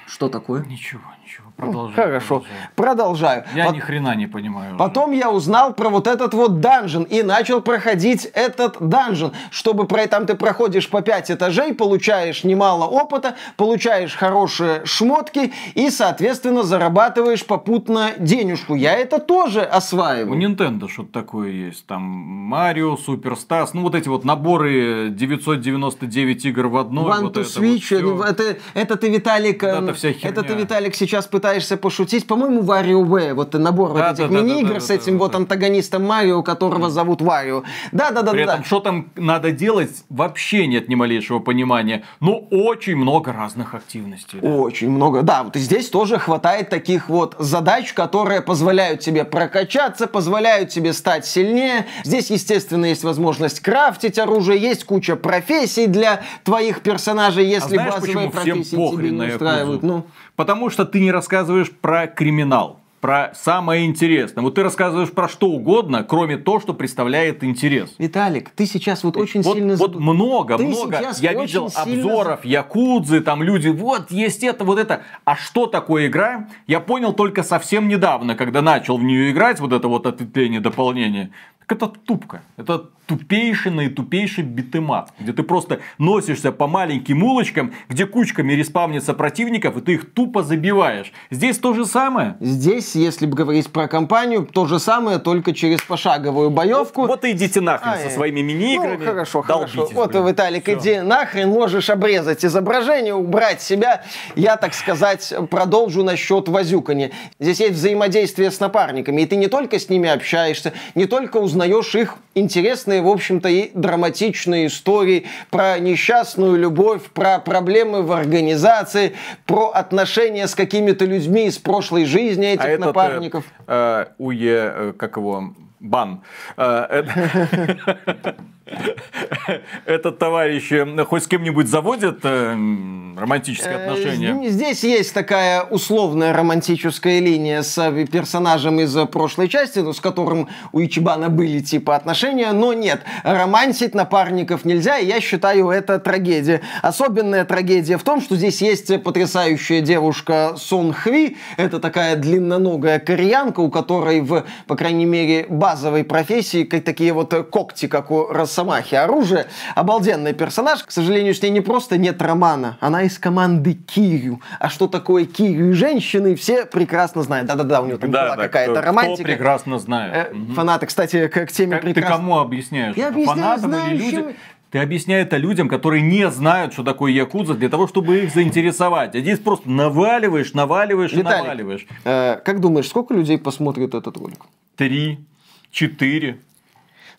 Что такое? Ничего. Продолжай, Хорошо, продолжаю. Я Пот... ни хрена не понимаю. Потом уже. я узнал про вот этот вот данжен и начал проходить этот данжен, чтобы про там ты проходишь по 5 этажей, получаешь немало опыта, получаешь хорошие шмотки и, соответственно, зарабатываешь попутно денежку. Я это тоже осваиваю. У Nintendo что-то такое есть. Там Марио, Суперстас, ну вот эти вот наборы 999 игр в одной. One вот to это Switch. вот это, это ты, Виталик, это, вся это ты, Виталик, сейчас пытаешься пытаешься пошутить, по-моему, WarioWare, вот набор да, вот этих да, мини-игр да, да, с этим да, вот да. антагонистом Марио, которого зовут Варио. Да-да-да. При да. этом, что там надо делать, вообще нет ни малейшего понимания. Но очень много разных активностей. Да. Очень много, да. Вот и здесь тоже хватает таких вот задач, которые позволяют тебе прокачаться, позволяют тебе стать сильнее. Здесь, естественно, есть возможность крафтить оружие, есть куча профессий для твоих персонажей, если а знаешь, базовые профессии тебе не устраивают. Ну, Потому что ты не рассказываешь про криминал про самое интересное. Вот ты рассказываешь про что угодно, кроме того, что представляет интерес. Виталик, ты сейчас вот очень вот, сильно... Вот много, ты много. Я видел сильно... обзоров Якудзы, там люди, вот есть это, вот это. А что такое игра? Я понял только совсем недавно, когда начал в нее играть, вот это вот ответвление, дополнение. Так это тупка. Это тупейший наитупейший beat 'em up, где ты просто носишься по маленьким улочкам, где кучками респавнится противников, и ты их тупо забиваешь. Здесь то же самое. Здесь, если бы говорить про компанию, то же самое, только через пошаговую боевку. Вот, вот и идите нахрен а, со своими мини-играми. Ну, хорошо, хорошо. Вот, блин. Виталик, Все. иди нахрен, можешь обрезать изображение, убрать себя. Я, так сказать, продолжу насчет возюкания. Здесь есть взаимодействие с напарниками, и ты не только с ними общаешься, не только узнаешь их интересные в общем-то, и драматичные истории про несчастную любовь, про проблемы в организации, про отношения с какими-то людьми из прошлой жизни этих а напарников. Этот, э, э, уе, э, как его, бан. Э, этот товарищ э, хоть с кем-нибудь заводит э, романтические отношения? Здесь есть такая условная романтическая линия с персонажем из прошлой части, ну, с которым у Ичибана были типа отношения, но нет, романтить напарников нельзя, и я считаю это трагедия. Особенная трагедия в том, что здесь есть потрясающая девушка Сон Хви, это такая длинноногая кореянка, у которой в, по крайней мере, базовой профессии такие вот когти, как у Росомахи оружие. Обалденный персонаж. К сожалению, с ней не просто нет романа. Она из команды Кирю. А что такое Кирю и женщины, все прекрасно знают. Да-да-да, у него там да, была да, какая-то кто, романтика. Кто прекрасно знает. Э, угу. Фанаты, кстати, к, к теме как прекрасно... Ты кому объясняешь? Я объясняю Фанатам знающим... или людям? Ты объясняешь это людям, которые не знают, что такое якудза, для того, чтобы их заинтересовать. А здесь просто наваливаешь, наваливаешь Виталик, и наваливаешь. Э, как думаешь, сколько людей посмотрят этот ролик? Три, четыре.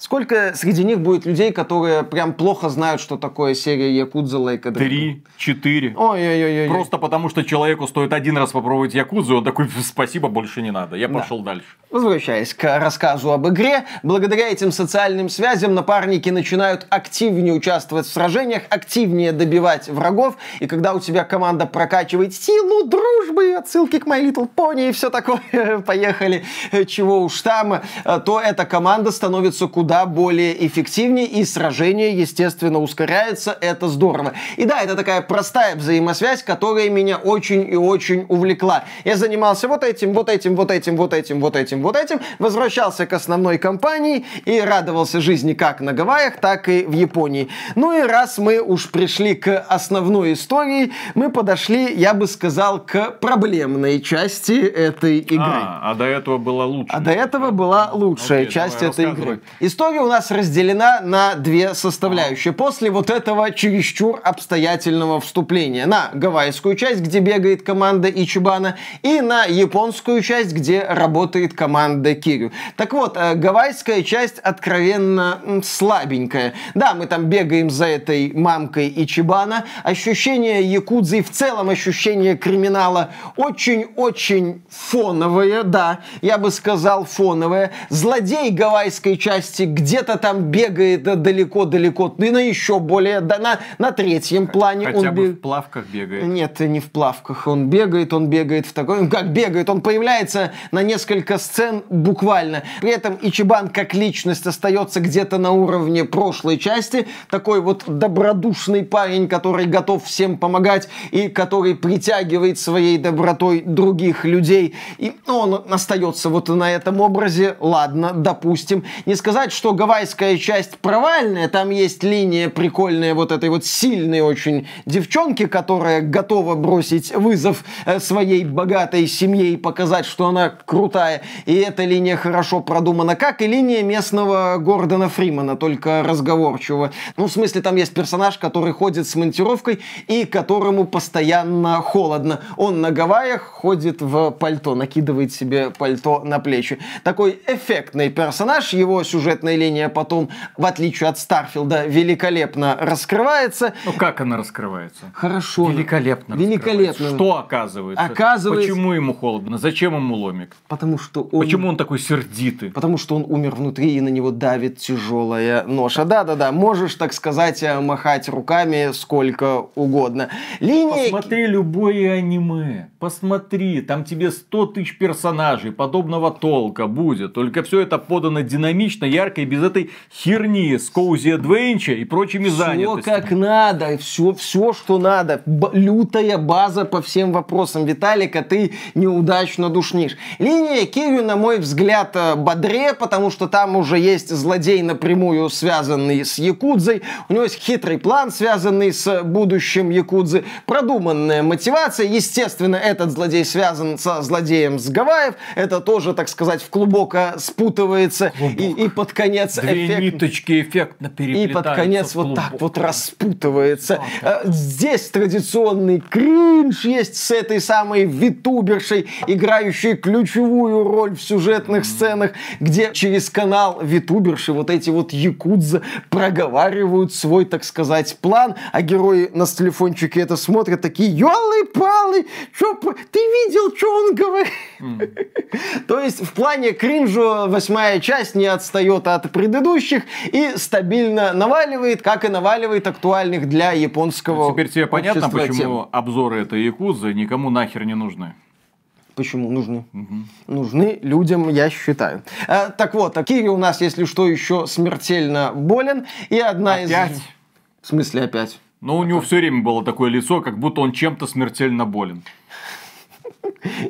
Сколько среди них будет людей, которые прям плохо знают, что такое серия Якудза Лайка Три, четыре. Ой-ой-ой. Просто потому, что человеку стоит один раз попробовать Якудзу, он такой, спасибо, больше не надо. Я пошел дальше. Возвращаясь к рассказу об игре, благодаря этим социальным связям напарники начинают активнее участвовать в сражениях, активнее добивать врагов, и когда у тебя команда прокачивает силу дружбы, отсылки к My Little Pony и все такое, поехали, чего уж там, то эта команда становится куда более эффективнее, и сражение, естественно, ускоряется, это здорово. И да, это такая простая взаимосвязь, которая меня очень и очень увлекла. Я занимался вот этим, вот этим, вот этим, вот этим, вот этим, вот этим, возвращался к основной кампании и радовался жизни как на Гавайях, так и в Японии. Ну и раз мы уж пришли к основной истории, мы подошли, я бы сказал, к проблемной части этой игры. А, а до этого была лучшая. А до этого была лучшая Окей, часть этой игры. История у нас разделена на две составляющие. После вот этого чересчур обстоятельного вступления на гавайскую часть, где бегает команда Ичибана, и на японскую часть, где работает команда Кирю. Так вот, э, гавайская часть откровенно слабенькая. Да, мы там бегаем за этой мамкой Ичибана. Ощущение якудзы и в целом ощущение криминала очень-очень фоновое, да, я бы сказал фоновое. Злодей гавайской части где-то там бегает да, далеко-далеко, и на еще более, да, на, на третьем плане Хотя он бы бег- в плавках бегает. нет, не в плавках. Он бегает, он бегает в такой... ну, Как бегает? Он появляется на несколько сцен буквально. При этом Ичибан как личность остается где-то на уровне прошлой части. Такой вот добродушный парень, который готов всем помогать и который притягивает своей добротой других людей. И ну, он остается вот на этом образе. Ладно, допустим. Не сказать, что гавайская часть провальная. Там есть линия прикольная вот этой вот сильной очень девчонки, которая готова бросить вызов э, своей богатой семье и показать, что она крутая. И эта линия хорошо продумана, как и линия местного Гордона Фримана, только разговорчивого. Ну, в смысле, там есть персонаж, который ходит с монтировкой и которому постоянно холодно. Он на Гавайях ходит в пальто, накидывает себе пальто на плечи. Такой эффектный персонаж, его сюжетная линия потом, в отличие от Старфилда, великолепно раскрывается. Ну как она раскрывается? Хорошо. Великолепно. Великолепно. Что оказывается? Оказывается- Почему ему холодно? Зачем ему ломик? Потому что он... Почему он такой сердитый? Потому что он умер внутри, и на него давит тяжелая ноша. Да-да-да, можешь, так сказать, э, махать руками сколько угодно. Линия... Посмотри любое аниме. Посмотри, там тебе 100 тысяч персонажей подобного толка будет. Только все это подано динамично, ярко и без этой херни с Коузи Адвенча и прочими Все занятостями. как надо, все, все, что надо. Б- лютая база по всем вопросам. Виталик, а ты неудачно душнишь. Линия Кирю, на мой взгляд, э, бодрее, потому что там уже есть злодей напрямую связанный с Якудзой. У него есть хитрый план, связанный с будущим Якудзы. Продуманная мотивация. Естественно, этот злодей связан со злодеем с Гавайев. Это тоже, так сказать, в клубоко спутывается. И, и под конец Две эффект- ниточки эффектно и переплетаются. под конец вот так вот распутывается. Э, Здесь традиционный кринж есть с этой самой витубершей, играющей ключевую роль в сюжетных сценах, где через канал витуберши вот эти вот якудза проговаривают свой, так сказать, план, а герои на телефончике это смотрят такие, елы-палы, чё, ты видел, что он говорит? То есть в плане кринжа восьмая часть не отстает от предыдущих и стабильно наваливает, как и наваливает актуальных для японского Теперь тебе понятно, почему тем. обзоры этой Якузы никому нахер не нужны? Почему нужны? Нужны людям, я считаю. Э, так вот, а Кири у нас, если что, еще смертельно болен. И одна Опять? из... В смысле опять? Но у него все время было такое лицо, как будто он чем-то смертельно болен.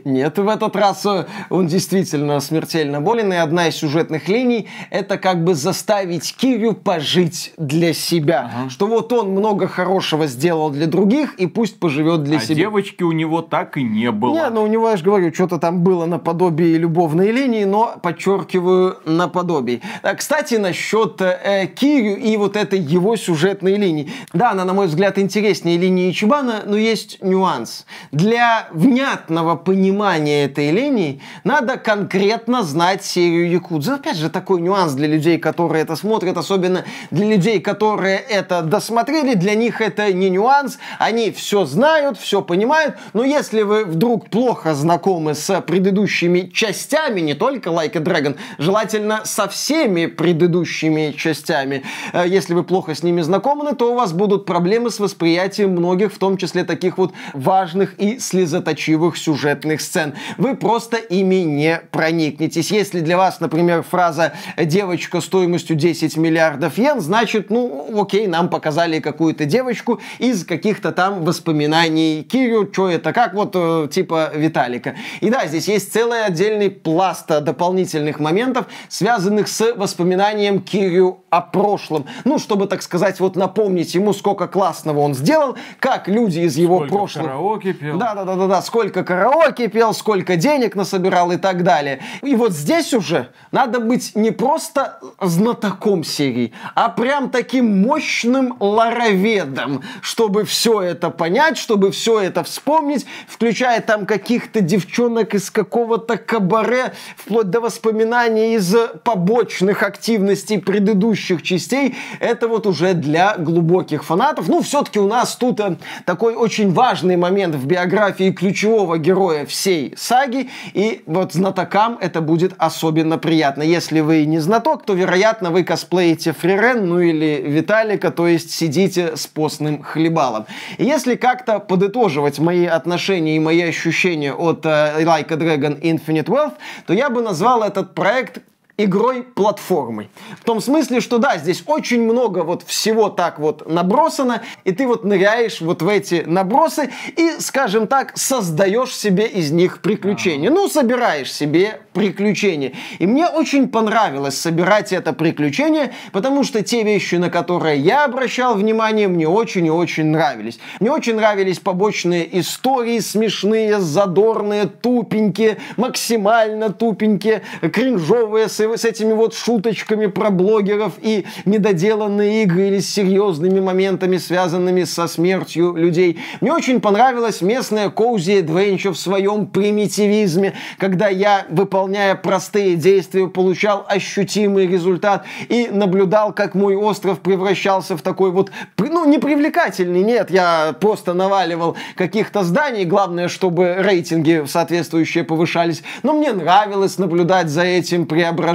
Нет, в этот раз э, он действительно смертельно болен, и одна из сюжетных линий – это как бы заставить Кирю пожить для себя. Что вот он много хорошего сделал для других, и пусть поживет для а себя. девочки у него так и не было. Не, ну у него, я же говорю, что-то там было наподобие любовной линии, но, подчеркиваю, наподобие. А, Кстати, насчет э, Кирю и вот этой его сюжетной линии. Да, она, на мой взгляд, интереснее линии Ичибана, но есть нюанс. Для внятного понимания этой линии, надо конкретно знать серию Якудза. Опять же, такой нюанс для людей, которые это смотрят, особенно для людей, которые это досмотрели, для них это не нюанс, они все знают, все понимают, но если вы вдруг плохо знакомы с предыдущими частями, не только Like a Dragon, желательно со всеми предыдущими частями, э, если вы плохо с ними знакомы, то у вас будут проблемы с восприятием многих, в том числе таких вот важных и слезоточивых сюжетных сцен. Вы просто ими не проникнетесь. Если для вас, например, фраза «девочка стоимостью 10 миллиардов йен», значит, ну, окей, нам показали какую-то девочку из каких-то там воспоминаний Кирю, что это, как вот э, типа Виталика. И да, здесь есть целый отдельный пласт дополнительных моментов, связанных с воспоминанием Кирю о прошлом. Ну, чтобы, так сказать, вот напомнить ему, сколько классного он сделал, как люди из его Сколько прошлого... караоке пел. Да, да, да, да, да, сколько караоке пел, сколько денег насобирал и так далее. И вот здесь уже надо быть не просто знатоком серии, а прям таким мощным лароведом, чтобы все это понять, чтобы все это вспомнить, включая там каких-то девчонок из какого-то кабаре, вплоть до воспоминаний из побочных активностей предыдущих частей. Это вот уже для глубоких фанатов. Ну, все-таки у нас тут э, такой очень важный момент в биографии ключевого героя всей саги, и вот знатокам это будет особенно приятно. Если вы не знаток, то, вероятно, вы косплеите Фрирен, ну или Виталика, то есть сидите с постным хлебалом. И если как-то подытоживать мои отношения и мои ощущения от uh, Like a Dragon Infinite Wealth, то я бы назвал этот проект игрой-платформой. В том смысле, что да, здесь очень много вот всего так вот набросано, и ты вот ныряешь вот в эти набросы и, скажем так, создаешь себе из них приключения. Ну, собираешь себе приключения. И мне очень понравилось собирать это приключение, потому что те вещи, на которые я обращал внимание, мне очень и очень нравились. Мне очень нравились побочные истории, смешные, задорные, тупенькие, максимально тупенькие, кринжовые, с, с этими вот шуточками про блогеров и недоделанные игры или с серьезными моментами, связанными со смертью людей. Мне очень понравилась местная Cozy Adventure в своем примитивизме, когда я, выполняя простые действия, получал ощутимый результат и наблюдал, как мой остров превращался в такой вот, ну, непривлекательный, нет, я просто наваливал каких-то зданий, главное, чтобы рейтинги соответствующие повышались, но мне нравилось наблюдать за этим преображением,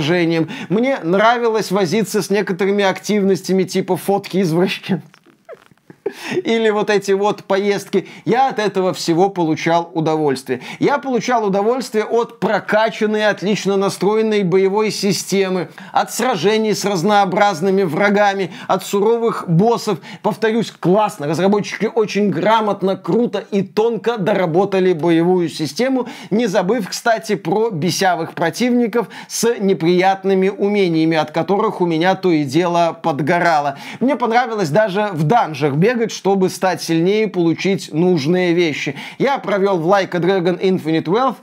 мне нравилось возиться с некоторыми активностями типа фотки извращенцев или вот эти вот поездки, я от этого всего получал удовольствие. Я получал удовольствие от прокачанной, отлично настроенной боевой системы, от сражений с разнообразными врагами, от суровых боссов. Повторюсь, классно, разработчики очень грамотно, круто и тонко доработали боевую систему, не забыв, кстати, про бесявых противников с неприятными умениями, от которых у меня то и дело подгорало. Мне понравилось даже в данжах бегать, чтобы стать сильнее и получить нужные вещи. Я провел в Like a Dragon Infinite Wealth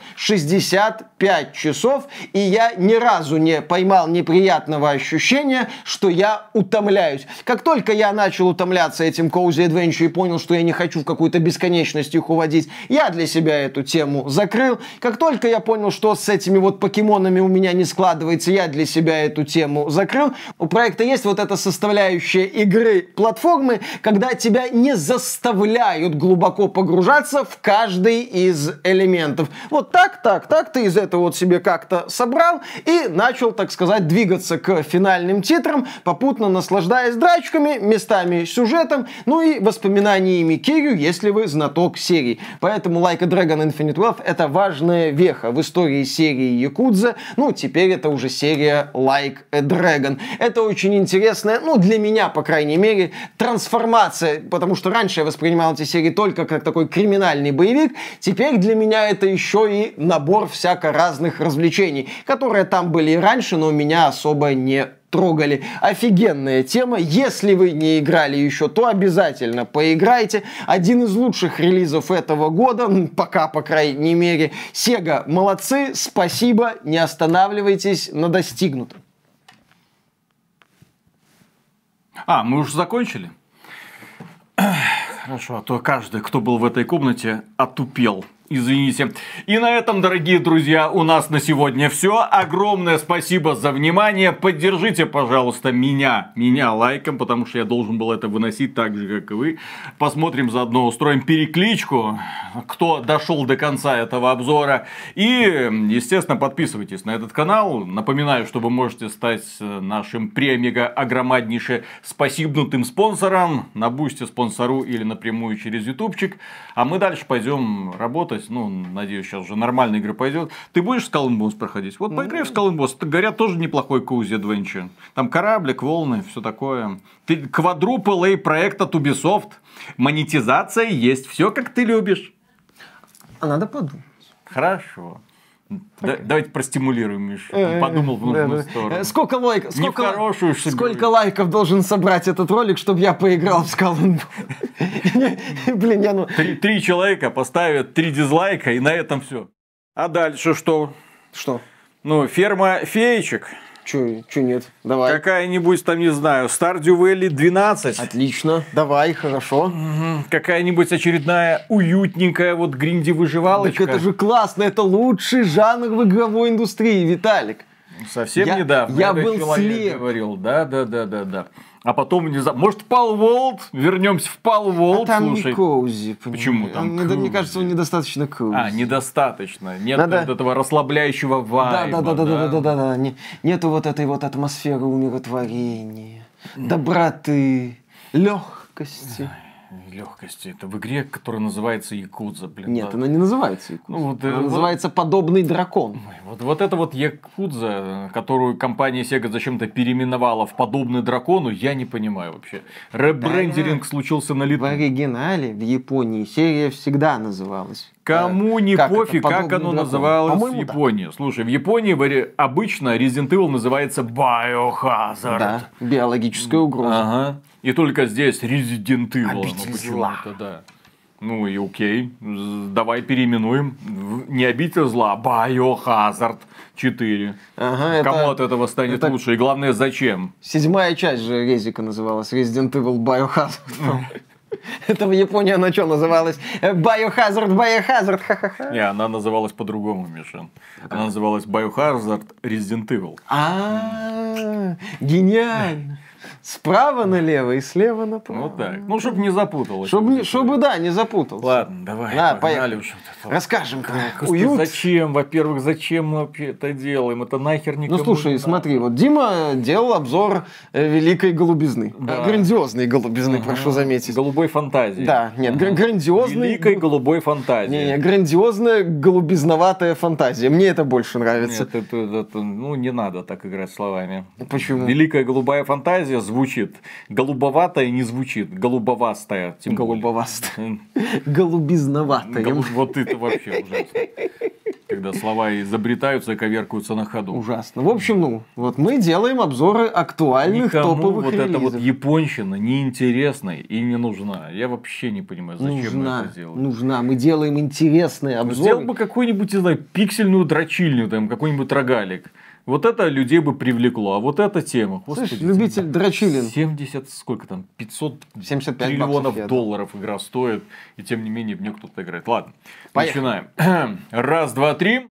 65 часов, и я ни разу не поймал неприятного ощущения, что я утомляюсь. Как только я начал утомляться этим Cozy Adventure и понял, что я не хочу в какую-то бесконечность их уводить, я для себя эту тему закрыл. Как только я понял, что с этими вот покемонами у меня не складывается, я для себя эту тему закрыл. У проекта есть вот эта составляющая игры платформы, когда тебя не заставляют глубоко погружаться в каждый из элементов. Вот так, так, так ты из этого вот себе как-то собрал и начал, так сказать, двигаться к финальным титрам, попутно наслаждаясь драчками, местами сюжетом, ну и воспоминаниями Кирю, если вы знаток серии. Поэтому Like a Dragon Infinite Wealth это важная веха в истории серии Якудза. Ну, теперь это уже серия Like a Dragon. Это очень интересная, ну, для меня, по крайней мере, трансформация потому что раньше я воспринимал эти серии только как такой криминальный боевик, теперь для меня это еще и набор всяко разных развлечений, которые там были и раньше, но меня особо не трогали. Офигенная тема. Если вы не играли еще, то обязательно поиграйте. Один из лучших релизов этого года, пока, по крайней мере. Sega, молодцы, спасибо, не останавливайтесь на достигнутом. А, мы уже закончили? Хорошо, а то каждый, кто был в этой комнате, отупел. Извините. И на этом, дорогие друзья, у нас на сегодня все. Огромное спасибо за внимание. Поддержите, пожалуйста, меня, меня лайком, потому что я должен был это выносить так же, как и вы. Посмотрим заодно, устроим перекличку, кто дошел до конца этого обзора. И, естественно, подписывайтесь на этот канал. Напоминаю, что вы можете стать нашим премиго огромнейше спасибнутым спонсором на бусте спонсору или напрямую через ютубчик. А мы дальше пойдем работать работать. Ну, надеюсь, сейчас уже нормальная игра пойдет. Ты будешь Skull and Bones проходить? Вот поиграй в Skull and Bones. Говорят, тоже неплохой коузи Adventure. Там кораблик, волны, все такое. Ты квадрупл A проект от Ubisoft. Монетизация есть. Все как ты любишь. А надо подумать. Хорошо. Да, давайте простимулируем, Миш. Э, Подумал в нужную сторону. Сколько лайков? Сколько, Не хорошую сколько лайков должен собрать этот ролик, чтобы я поиграл в Skull Блин, я ну... Три, три человека поставят три дизлайка, и на этом все. А дальше что? Что? Ну, ферма феечек. Че, че нет? Давай. Какая-нибудь там, не знаю, Stardew Valley 12. Отлично. Давай, хорошо. Угу. Какая-нибудь очередная уютненькая вот гринди выживалочка. Так это же классно, это лучший жанр в игровой индустрии, Виталик. Совсем я, недавно я был слеп. говорил, да, да, да, да, да. А потом, не знаю, может, Пал Волт? Вернемся в Пал Волт. А там слушай. не коузи. Почему там? Он, мне кажется, он недостаточно коузи. А, недостаточно. Нет Надо... вот этого расслабляющего вайба. Да, да, да, да, да, да, да, да. Не, нету вот этой вот атмосферы умиротворения, доброты, легкости легкости. Это в игре, которая называется Якудза. Блин, Нет, да. она не называется Якудза. Ну, вот, она вот, называется Подобный дракон. Вот, вот это вот Якудза, которую компания Sega зачем-то переименовала в Подобный дракону, я не понимаю вообще. Ребрендеринг да, случился на лету. В оригинале в Японии серия всегда называлась Кому не как пофиг, как оно дракон? называлось в Японии. Да. Слушай, в Японии обычно Resident Evil называется Biohazard. Да, биологическая угроза. Ага. И только здесь Resident Evil. Обитель ну, зла. Да. Ну и окей, давай переименуем. Не обитель зла, а Biohazard 4. Ага, Кому это, от этого станет это... лучше? И главное, зачем? Седьмая часть же Резика называлась Resident Evil Biohazard. Это в Японии она что называлась? Biohazard, Biohazard, ха-ха-ха. Не, она называлась по-другому, Мишин. Она называлась Biohazard Resident Evil. А, гениально. Справа налево и слева направо. Вот так. Ну, чтобы не запуталось. Чтобы, чтобы да, не запуталось. Ладно, давай, да, погнали. Уж Расскажем про уют. Зачем, во-первых, зачем мы вообще это делаем? Это нахер никому Ну, слушай, не смотри, вот Дима делал обзор э, Великой Голубизны. Да. Грандиозной Голубизны, ага. прошу заметить. Голубой фантазии. Да, нет, ага. грандиозной. Великой голубой фантазии. Не, не, грандиозная голубизноватая фантазия. Мне это больше нравится. Нет, это, это, ну, не надо так играть словами. Почему? Великая голубая фантазия звучит. Голубоватая не звучит. Голубовастая. Тем Голубовастая. Голубизноватая. Вот это вообще ужасно. Когда слова изобретаются и коверкаются на ходу. Ужасно. В общем, ну, вот мы делаем обзоры актуальных Никому топовых вот релизов. эта вот японщина неинтересна и не нужна. Я вообще не понимаю, зачем нужна, мы это делаем. Нужна. Мы делаем интересные обзоры. Сделал бы какую-нибудь, не знаю, пиксельную дрочильню, там, какой-нибудь рогалик. Вот это людей бы привлекло, а вот эта тема. Господи, Слышь, любитель дрочилин. 70, сколько там, 500 75 триллионов баксов, долларов игра стоит, и тем не менее в нее кто-то играет. Ладно, Поехали. начинаем. Раз, два, три.